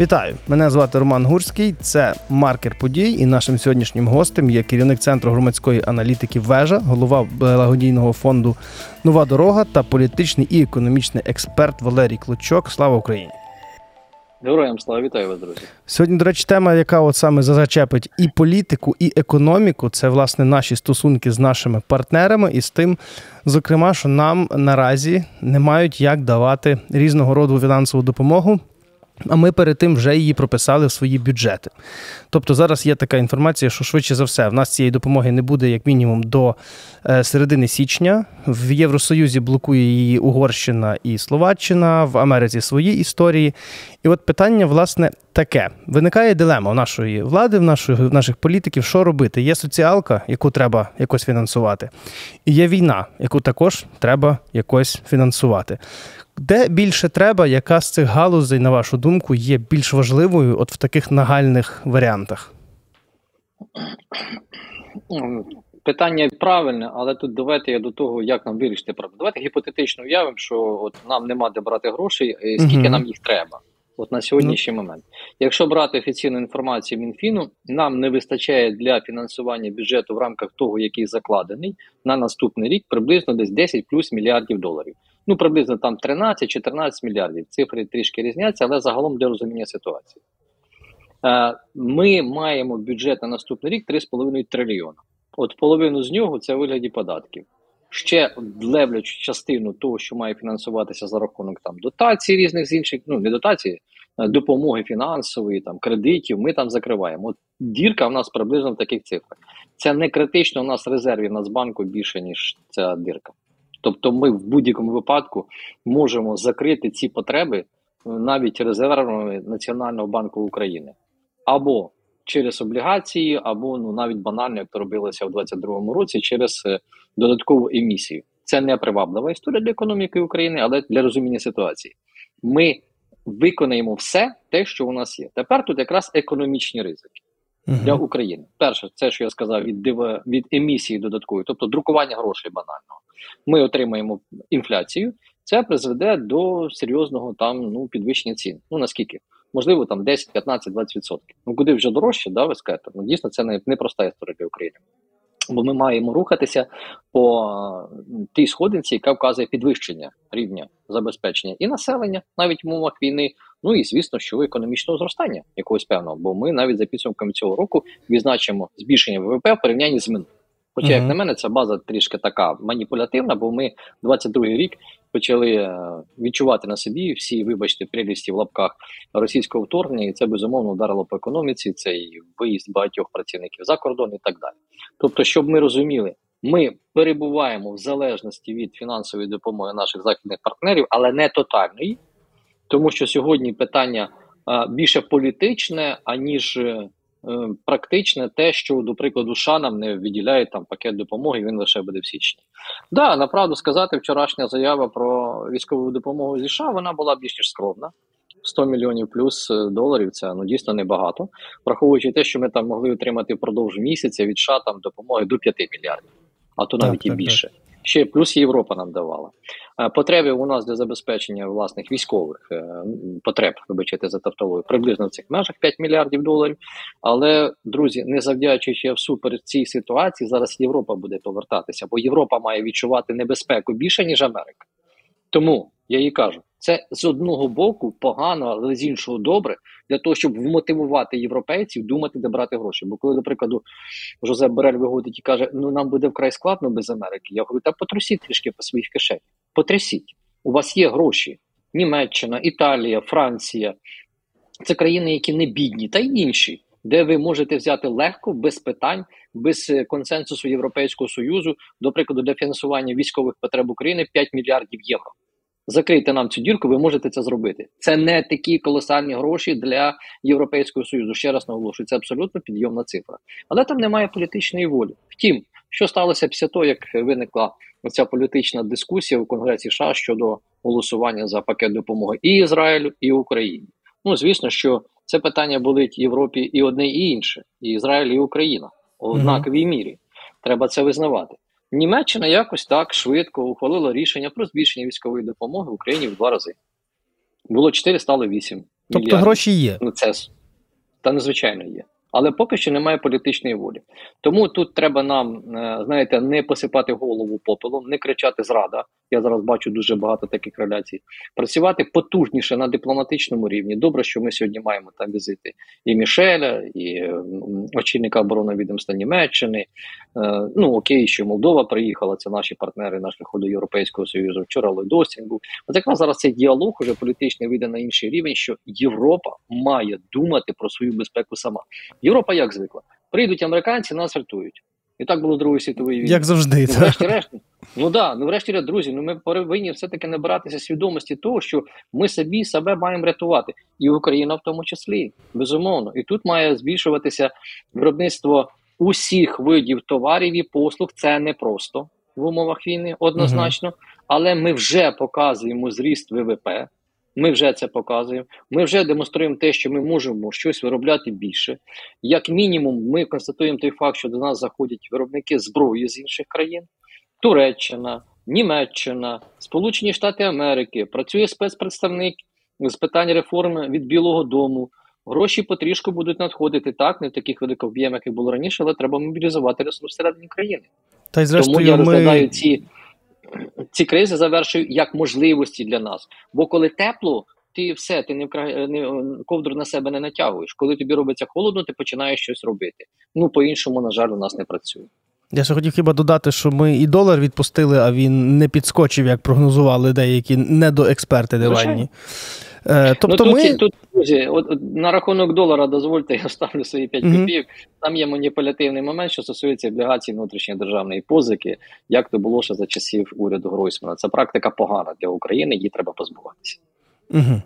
Вітаю! Мене звати Роман Гурський. Це маркер подій. І нашим сьогоднішнім гостем є керівник центру громадської аналітики Вежа, голова благодійного фонду Нова дорога та політичний і економічний експерт Валерій Клочок. Слава Україні! Героям слава вітаю вас, друзі. Сьогодні, до речі, тема, яка от саме зачепить і політику, і економіку, це власне наші стосунки з нашими партнерами, і з тим, зокрема, що нам наразі не мають як давати різного роду фінансову допомогу. А ми перед тим вже її прописали в свої бюджети. Тобто зараз є така інформація, що швидше за все в нас цієї допомоги не буде як мінімум до е, середини січня. В Євросоюзі блокує її Угорщина і Словаччина, в Америці свої історії. І от питання, власне, таке: виникає дилема у нашої влади, в нашої, в наших політиків, що робити? Є соціалка, яку треба якось фінансувати, і є війна, яку також треба якось фінансувати. Де більше треба, яка з цих галузей, на вашу думку, є більш важливою от в таких нагальних варіантах? Питання правильне, але тут давайте я до того, як нам вирішити проблему. Давайте гіпотетично уявимо, що от нам нема де брати грошей, і скільки Мгм. нам їх треба. От на сьогоднішній момент. Якщо брати офіційну інформацію Мінфіну, нам не вистачає для фінансування бюджету в рамках того, який закладений на наступний рік, приблизно десь 10 плюс мільярдів доларів. Ну, приблизно там 13-14 мільярдів. Цифри трішки різняться, але загалом для розуміння ситуації. Е, Ми маємо бюджет на наступний рік 3,5 трильйона. От половину з нього це вигляді податків. Ще левлячу частину того, що має фінансуватися за рахунок там дотацій різних з інших, ну не дотацій, е, допомоги фінансової, там кредитів. Ми там закриваємо. От дірка в нас приблизно в таких цифрах. Це не критично. У нас резервів Нацбанку більше ніж ця дирка. Тобто, ми в будь-якому випадку можемо закрити ці потреби е, навіть резервами Національного банку України або через облігації, або ну навіть банально, як то робилося в 2022 році, через е, додаткову емісію. Це не приваблива історія для економіки України, але для розуміння ситуації. Ми виконаємо все те, що у нас є. Тепер тут якраз економічні ризики для Угу. України. Перше, це що я сказав від див- від емісії додаткової, тобто друкування грошей банального. Ми отримаємо інфляцію. Це призведе до серйозного там ну підвищення цін. Ну наскільки? Можливо, там 10, 15, 20 відсотків. Ну куди вже дорожче, да, ви скажете? Ну дійсно, це не, не проста історія для України. Бо ми маємо рухатися по тій сходинці, яка вказує підвищення рівня забезпечення і населення, навіть в умовах війни. Ну і звісно, що економічного зростання якогось певного. Бо ми навіть за підсумками цього року відзначимо збільшення ВВП в порівнянні з минулим. Хоча, як на мене, ця база трішки така маніпулятивна, бо ми 22-й рік почали е, відчувати на собі всі, вибачте, прелісті в лапках російського вторгнення, і це безумовно вдарило по економіці. Це і виїзд багатьох працівників за кордон і так далі. Тобто, щоб ми розуміли, ми перебуваємо в залежності від фінансової допомоги наших західних партнерів, але не тотальної, тому що сьогодні питання більше політичне, аніж е, е, практичне, те, що, до прикладу, США нам не виділяє там пакет допомоги, він лише буде в січні. Да, направду сказати, вчорашня заява про військову допомогу зі США вона була більш ніж скромна. 100 мільйонів плюс е, доларів це ну дійсно небагато, враховуючи те, що ми там могли отримати впродовж місяця від США там допомоги до 5 мільярдів, а то Так, навіть і так, більше. Ще плюс Європа нам давала. Е, Потреби у нас для забезпечення власних військових е, потреб, вибачте за тавтологію, приблизно в цих межах 5 мільярдів доларів. Але друзі, не завдячуючи всупереч цій ситуації, зараз Європа буде повертатися, бо Європа має відчувати небезпеку більше ніж Америка. Тому я їй кажу, це з одного боку погано, але з іншого добре для того, щоб вмотивувати європейців думати, де брати гроші. Бо коли, до прикладу, Жозеп Борель виходить і каже: Ну нам буде вкрай складно без Америки. Я говорю, та потрусіть трішки по своїх кишенях. Потрясіть. У вас є гроші. Німеччина, Італія, Франція. Це країни, які не бідні, та й інші, де ви можете взяти легко, без питань, без е, консенсусу Європейського союзу, до прикладу, для фінансування військових потреб України 5 мільярдів євро. Закрийте нам цю дірку, ви можете це зробити. Це не такі колосальні гроші для Європейського союзу. Ще раз наголошую, це абсолютно підйомна цифра. Але там немає політичної волі. Втім, що сталося після того, як виникла ця політична дискусія у Конгресі США щодо голосування за пакет допомоги і Ізраїлю, і Україні. Ну звісно, що це питання болить Європі і одне, і інше, і Ізраїль, і Україна однаковій мірі. Треба це визнавати. Німеччина якось так швидко ухвалила рішення про збільшення військової допомоги Україні в два рази. Було 4, стало 8. Тобто мільярдів. гроші є. Ну це та надзвичайно є. Але поки що немає політичної волі. Тому тут треба нам, е, знаєте, не посипати голову попелом, не кричати зрада. Я зараз бачу дуже багато таких реляцій. Працювати потужніше на дипломатичному рівні. Добре, що ми сьогодні маємо там візити і Мішеля, і очільника оборонного відомства Німеччини. Е, Ну окей, що Молдова приїхала. Це наші партнери на шляху до Європейського союзу. Вчора Лойдостін був. От якраз зараз цей діалог уже політичний вийде на інший рівень, що Європа має думати про свою безпеку сама. Європа як звикла? Прийдуть американці, нас рятують. І так було Другої світової війни. Як завжди. Ну, врешті-решт, ну да, ну врешті друзі, ну ми повинні все-таки набиратися свідомості того, що ми собі себе маємо рятувати, і Україна в тому числі, безумовно. І тут має збільшуватися виробництво усіх видів товарів і послуг. Це не просто в умовах війни, однозначно. Але ми вже показуємо зріст ВВП. Ми вже це показуємо. Ми вже демонструємо те, що ми можемо щось виробляти більше. Як мінімум, ми констатуємо той факт, що до нас заходять виробники зброї з інших країн. Туреччина, Німеччина, Сполучені Штати Америки, працює спецпредставник з питань реформи від Білого Дому. Гроші потрішку будуть надходити так, не в таких великих об'ємах, як було раніше, але треба мобілізувати ресурс всередині країни. Та й зрештою Тому я зрештою, розглядаю ми ці, ці кризи завершую як можливості для нас. Бо коли тепло, ти все, ти не, вкра- не ковдру на себе не натягуєш. Коли тобі робиться холодно, ти починаєш щось робити. Ну по-іншому, на жаль, у нас не працює. я ще хотів хіба додати, що ми і долар відпустили, а він не підскочив, як прогнозували деякі недоексперти диванні. Е, Тобто ну, ми. тут, тут друзі, от, от, на рахунок долара, дозвольте, я ставлю свої 5 Мгм. копійок. Там є маніпулятивний момент, що стосується облігацій внутрішньої державної позики, як то було ще за часів уряду Гройсмана. Це практика погана для України, її треба позбуватися. Угу.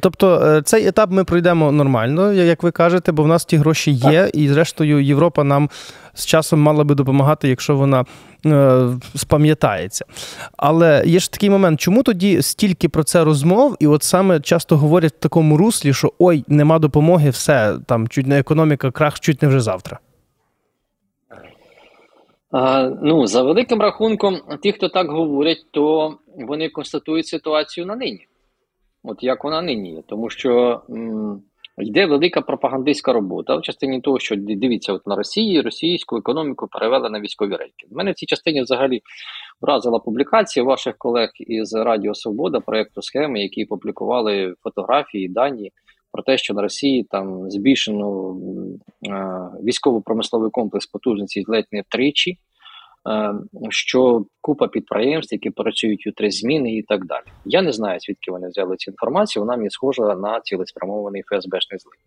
Тобто е, цей етап ми пройдемо нормально, як ви кажете, бо в нас ті гроші є, і зрештою Європа нам з часом мала би допомагати, якщо вона е, спам'ятається. Але є ж такий момент, чому тоді стільки про це розмов, і от саме часто говорять в такому руслі, що ой, нема допомоги, все там чуть не економіка, крах, чуть не вже завтра. А, ну, за великим рахунком, ті, хто так говорять, то вони констатують ситуацію на нині. От як вона нині є. Тому що м, йде велика пропагандистська робота в частині того, що дивіться, от на Росії російську економіку перевели на військові рейки. В мене в цій частині взагалі вразила публікація ваших колег із Радіо Свобода проєкту схеми, які публікували фотографії, дані про те, що на Росії там збільшено е, військово-промисловий комплекс потужності ледь не втричі. Е, Що купа підприємств, які працюють у три зміни, і так далі. Я не знаю, звідки вони взяли цю інформацію. Вона мені схожа на цілеспрямований ФСБшний злив.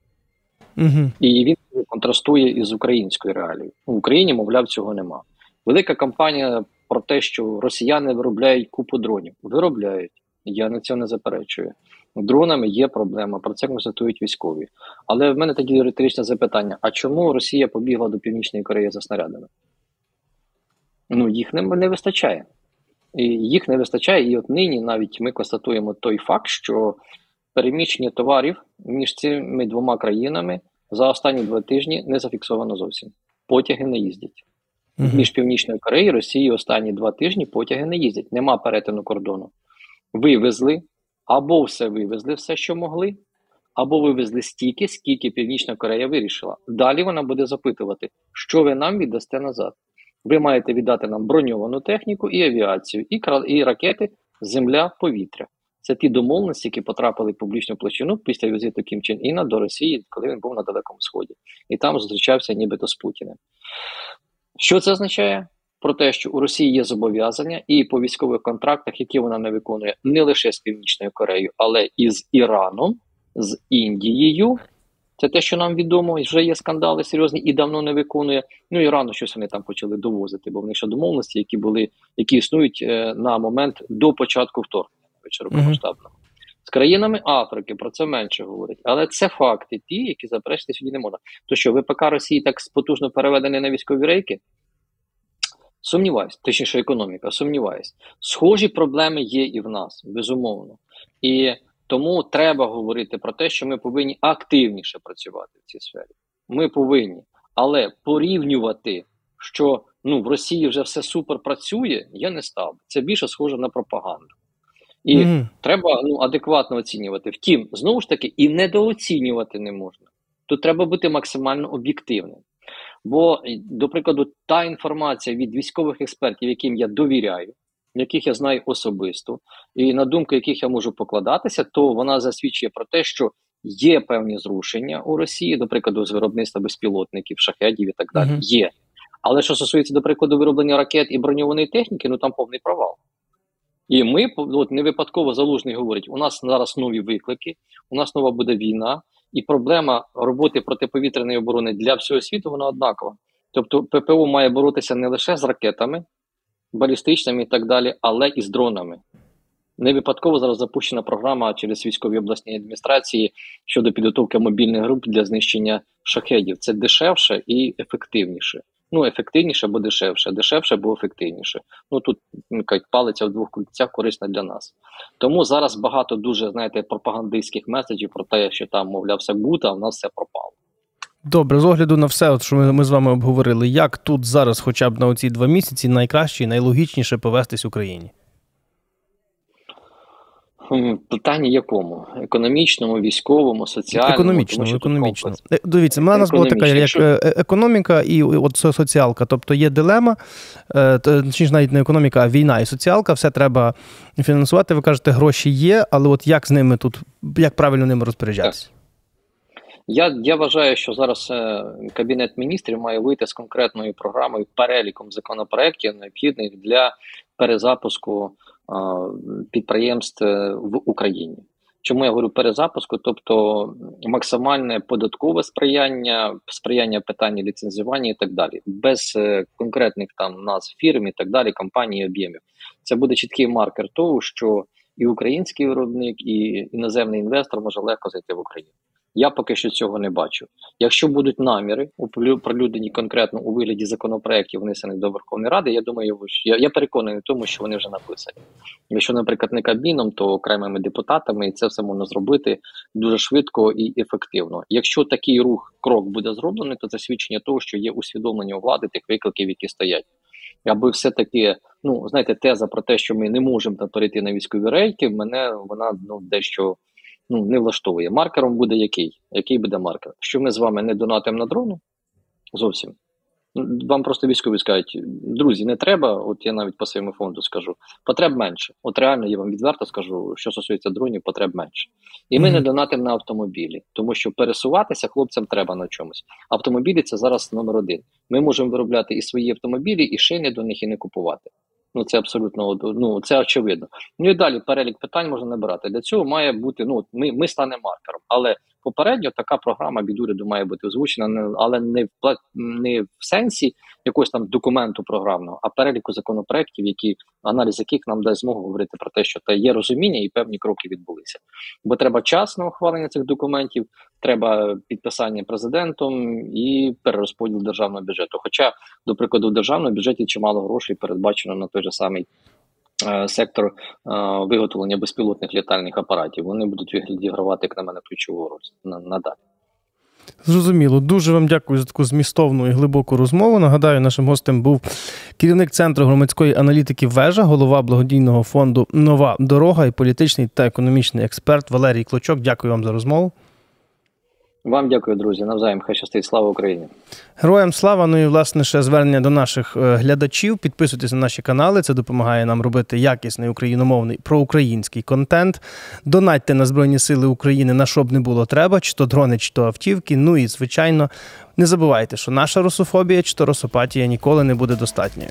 Угу. І він контрастує із українською реалією. В Україні, мовляв, цього нема. Велика кампанія про те, що росіяни виробляють купу дронів. Виробляють. Я на цього не заперечую. Дронами є проблема, про це констатують військові. Але в мене тоді риторичне запитання: а чому Росія побігла до Північної Кореї за снарядами? Ну, їх не, не вистачає. І їх не вистачає, і от нині навіть ми констатуємо той факт, що переміщення товарів між цими двома країнами за останні два тижні не зафіксовано зовсім. Потяги не їздять. Між Північною Кореєю і Росією останні два тижні потяги не їздять. Нема перетину кордону. Вивезли, або все вивезли, все, що могли, або вивезли стільки, скільки Північна Корея вирішила. Далі вона буде запитувати, що ви нам віддасте назад. Ви маєте віддати нам броньовану техніку і авіацію, і, і ракети Земля, повітря. Це ті домовленості, які потрапили в публічну площину після візиту Кім Чен Іна до Росії, коли він був на Далекому Сході, і там зустрічався нібито з Путіним. Що це означає? Про те, що у Росії є зобов'язання, і по військових контрактах, які вона не виконує не лише з Північною Кореєю, але і з Іраном, з Індією. Це те, що нам відомо, вже є скандали серйозні і давно не виконує. Ну і рано щось вони там почали довозити, бо в них ще домовленості, які були, які існують е, на момент до початку вторгнення широкомасштабного. З країнами Африки про це менше говорять, але це факти, ті, які заперечити сьогодні не можна. То що ВПК Росії так потужно переведені на військові рейки? Сумніваюсь, точніше, економіка, сумніваюсь. Схожі проблеми є і в нас, безумовно. І тому треба говорити про те, що ми повинні активніше працювати в цій сфері. Ми повинні, але порівнювати, що ну в Росії вже все супер працює, я не став. Це більше схоже на пропаганду. І mm треба ну, адекватно оцінювати. Втім, знову ж таки, і недооцінювати не можна. Тут треба бути максимально об'єктивним. Бо, до прикладу, та інформація від військових експертів, яким я довіряю, яких я знаю особисто, і на думку яких я можу покладатися, то вона засвідчує про те, що є певні зрушення у Росії, до прикладу, з виробництва безпілотників, шахедів і так далі. Uh -huh. Є. Але що стосується, до прикладу, вироблення ракет і броньованої техніки, ну там повний провал. І ми от не випадково залужний говорить: у нас зараз нові виклики, у нас нова буде війна, і проблема роботи протиповітряної оборони для всього світу вона однакова. Тобто, ППО має боротися не лише з ракетами, балістичними і так далі, але і з дронами. Не випадково зараз запущена програма через військові обласні адміністрації щодо підготовки мобільних груп для знищення шахедів. Це дешевше і ефективніше. Ну, ефективніше або дешевше, дешевше або ефективніше. Ну тут кажуть, палиця в двох кульцях корисна для нас. Тому зараз багато дуже знаєте пропагандистських message-ів про те, що там, мовляв, все good, а в нас все пропало. Добре, з огляду на все, от що ми, ми з вами обговорили, як тут зараз, хоча б на оці два місяці, найкраще і найлогічніше повестись Україні. Питання якому? Економічному, військовому, соціальному? Економічному, економічному. Е, дивіться, у нас була така як е, економіка і от соціалка. Тобто є дилема, е, чи навіть не економіка, а війна і соціалка, все треба фінансувати. Ви кажете, гроші є, але от як з ними тут, як правильно ними розпоряджатися? Я я вважаю, що зараз Кабінет міністрів має вийти з конкретною програмою, переліком законопроєктів, необхідних для перезапуску підприємств е, в Україні. Чому я говорю перезапуску? Тобто максимальне податкове сприяння, сприяння питання ліцензування і так далі, без е, конкретних там назв фірм і так далі, компаній, об'ємів. Це буде чіткий маркер того, що і український виробник, і іноземний інвестор може легко зайти в Україну. Я поки що цього не бачу. Якщо будуть наміри оприлюднені конкретно у вигляді законопроєктів, внесених до Верховної Ради, я думаю, я я переконаний в тому, що вони вже написані. Якщо, наприклад, не кабіном, то окремими депутатами, і це все можна зробити дуже швидко і ефективно. Якщо такий рух крок буде зроблений, то це свідчення того, що є усвідомлення у влади тих викликів, які стоять. Аби все таки, ну знаєте, теза про те, що ми не можемо перейти на військові рейки, мене вона ну дещо ну не влаштовує. Маркером буде який? Який буде маркер? Що ми з вами не донатимо на дрону? Зовсім. Вам просто військові скажуть, друзі, не треба. От я навіть по своєму фонду скажу, потреб менше. От реально я вам відверто скажу, що стосується дронів, потреб менше. І ми mm -hmm. не донатимо на автомобілі, тому що пересуватися хлопцям треба на чомусь. Автомобілі це зараз номер один. Ми можемо виробляти і свої автомобілі, і шини до них і не купувати. Ну це абсолютно ну це очевидно. Ну і далі перелік питань можна набирати. Для цього має бути. Ну ми ми станемо маркером, але попередньо така програма від уряду має бути озвучена, але не в не в сенсі якогось там документу програмного, а переліку законопроектів, які аналіз яких нам дасть змогу говорити про те, що та є розуміння і певні кроки відбулися. Бо треба час на ухвалення цих документів, треба підписання президентом і перерозподіл державного бюджету. Хоча, до прикладу, в державному бюджеті чимало грошей передбачено на той же самий. Е, сектор е, виготовлення безпілотних літальних апаратів вони будуть відігравати, як на мене, ключову роль надалі. Зрозуміло, дуже вам дякую за таку змістовну і глибоку розмову. Нагадаю, нашим гостем був керівник центру громадської аналітики Вежа, голова благодійного фонду Нова дорога і політичний та економічний експерт Валерій Клочок. Дякую вам за розмову. Вам дякую, друзі. Навзаєм хай щастить. Слава Україні. Героям слава. Ну і власне ще звернення до наших е, глядачів. Підписуйтесь на наші канали. Це допомагає нам робити якісний україномовний проукраїнський контент. Донатьте на Збройні Сили України на що б не було треба, чи то дрони, чи то автівки. Ну і звичайно, не забувайте, що наша русофобія чи то русопатія ніколи не буде достатньою.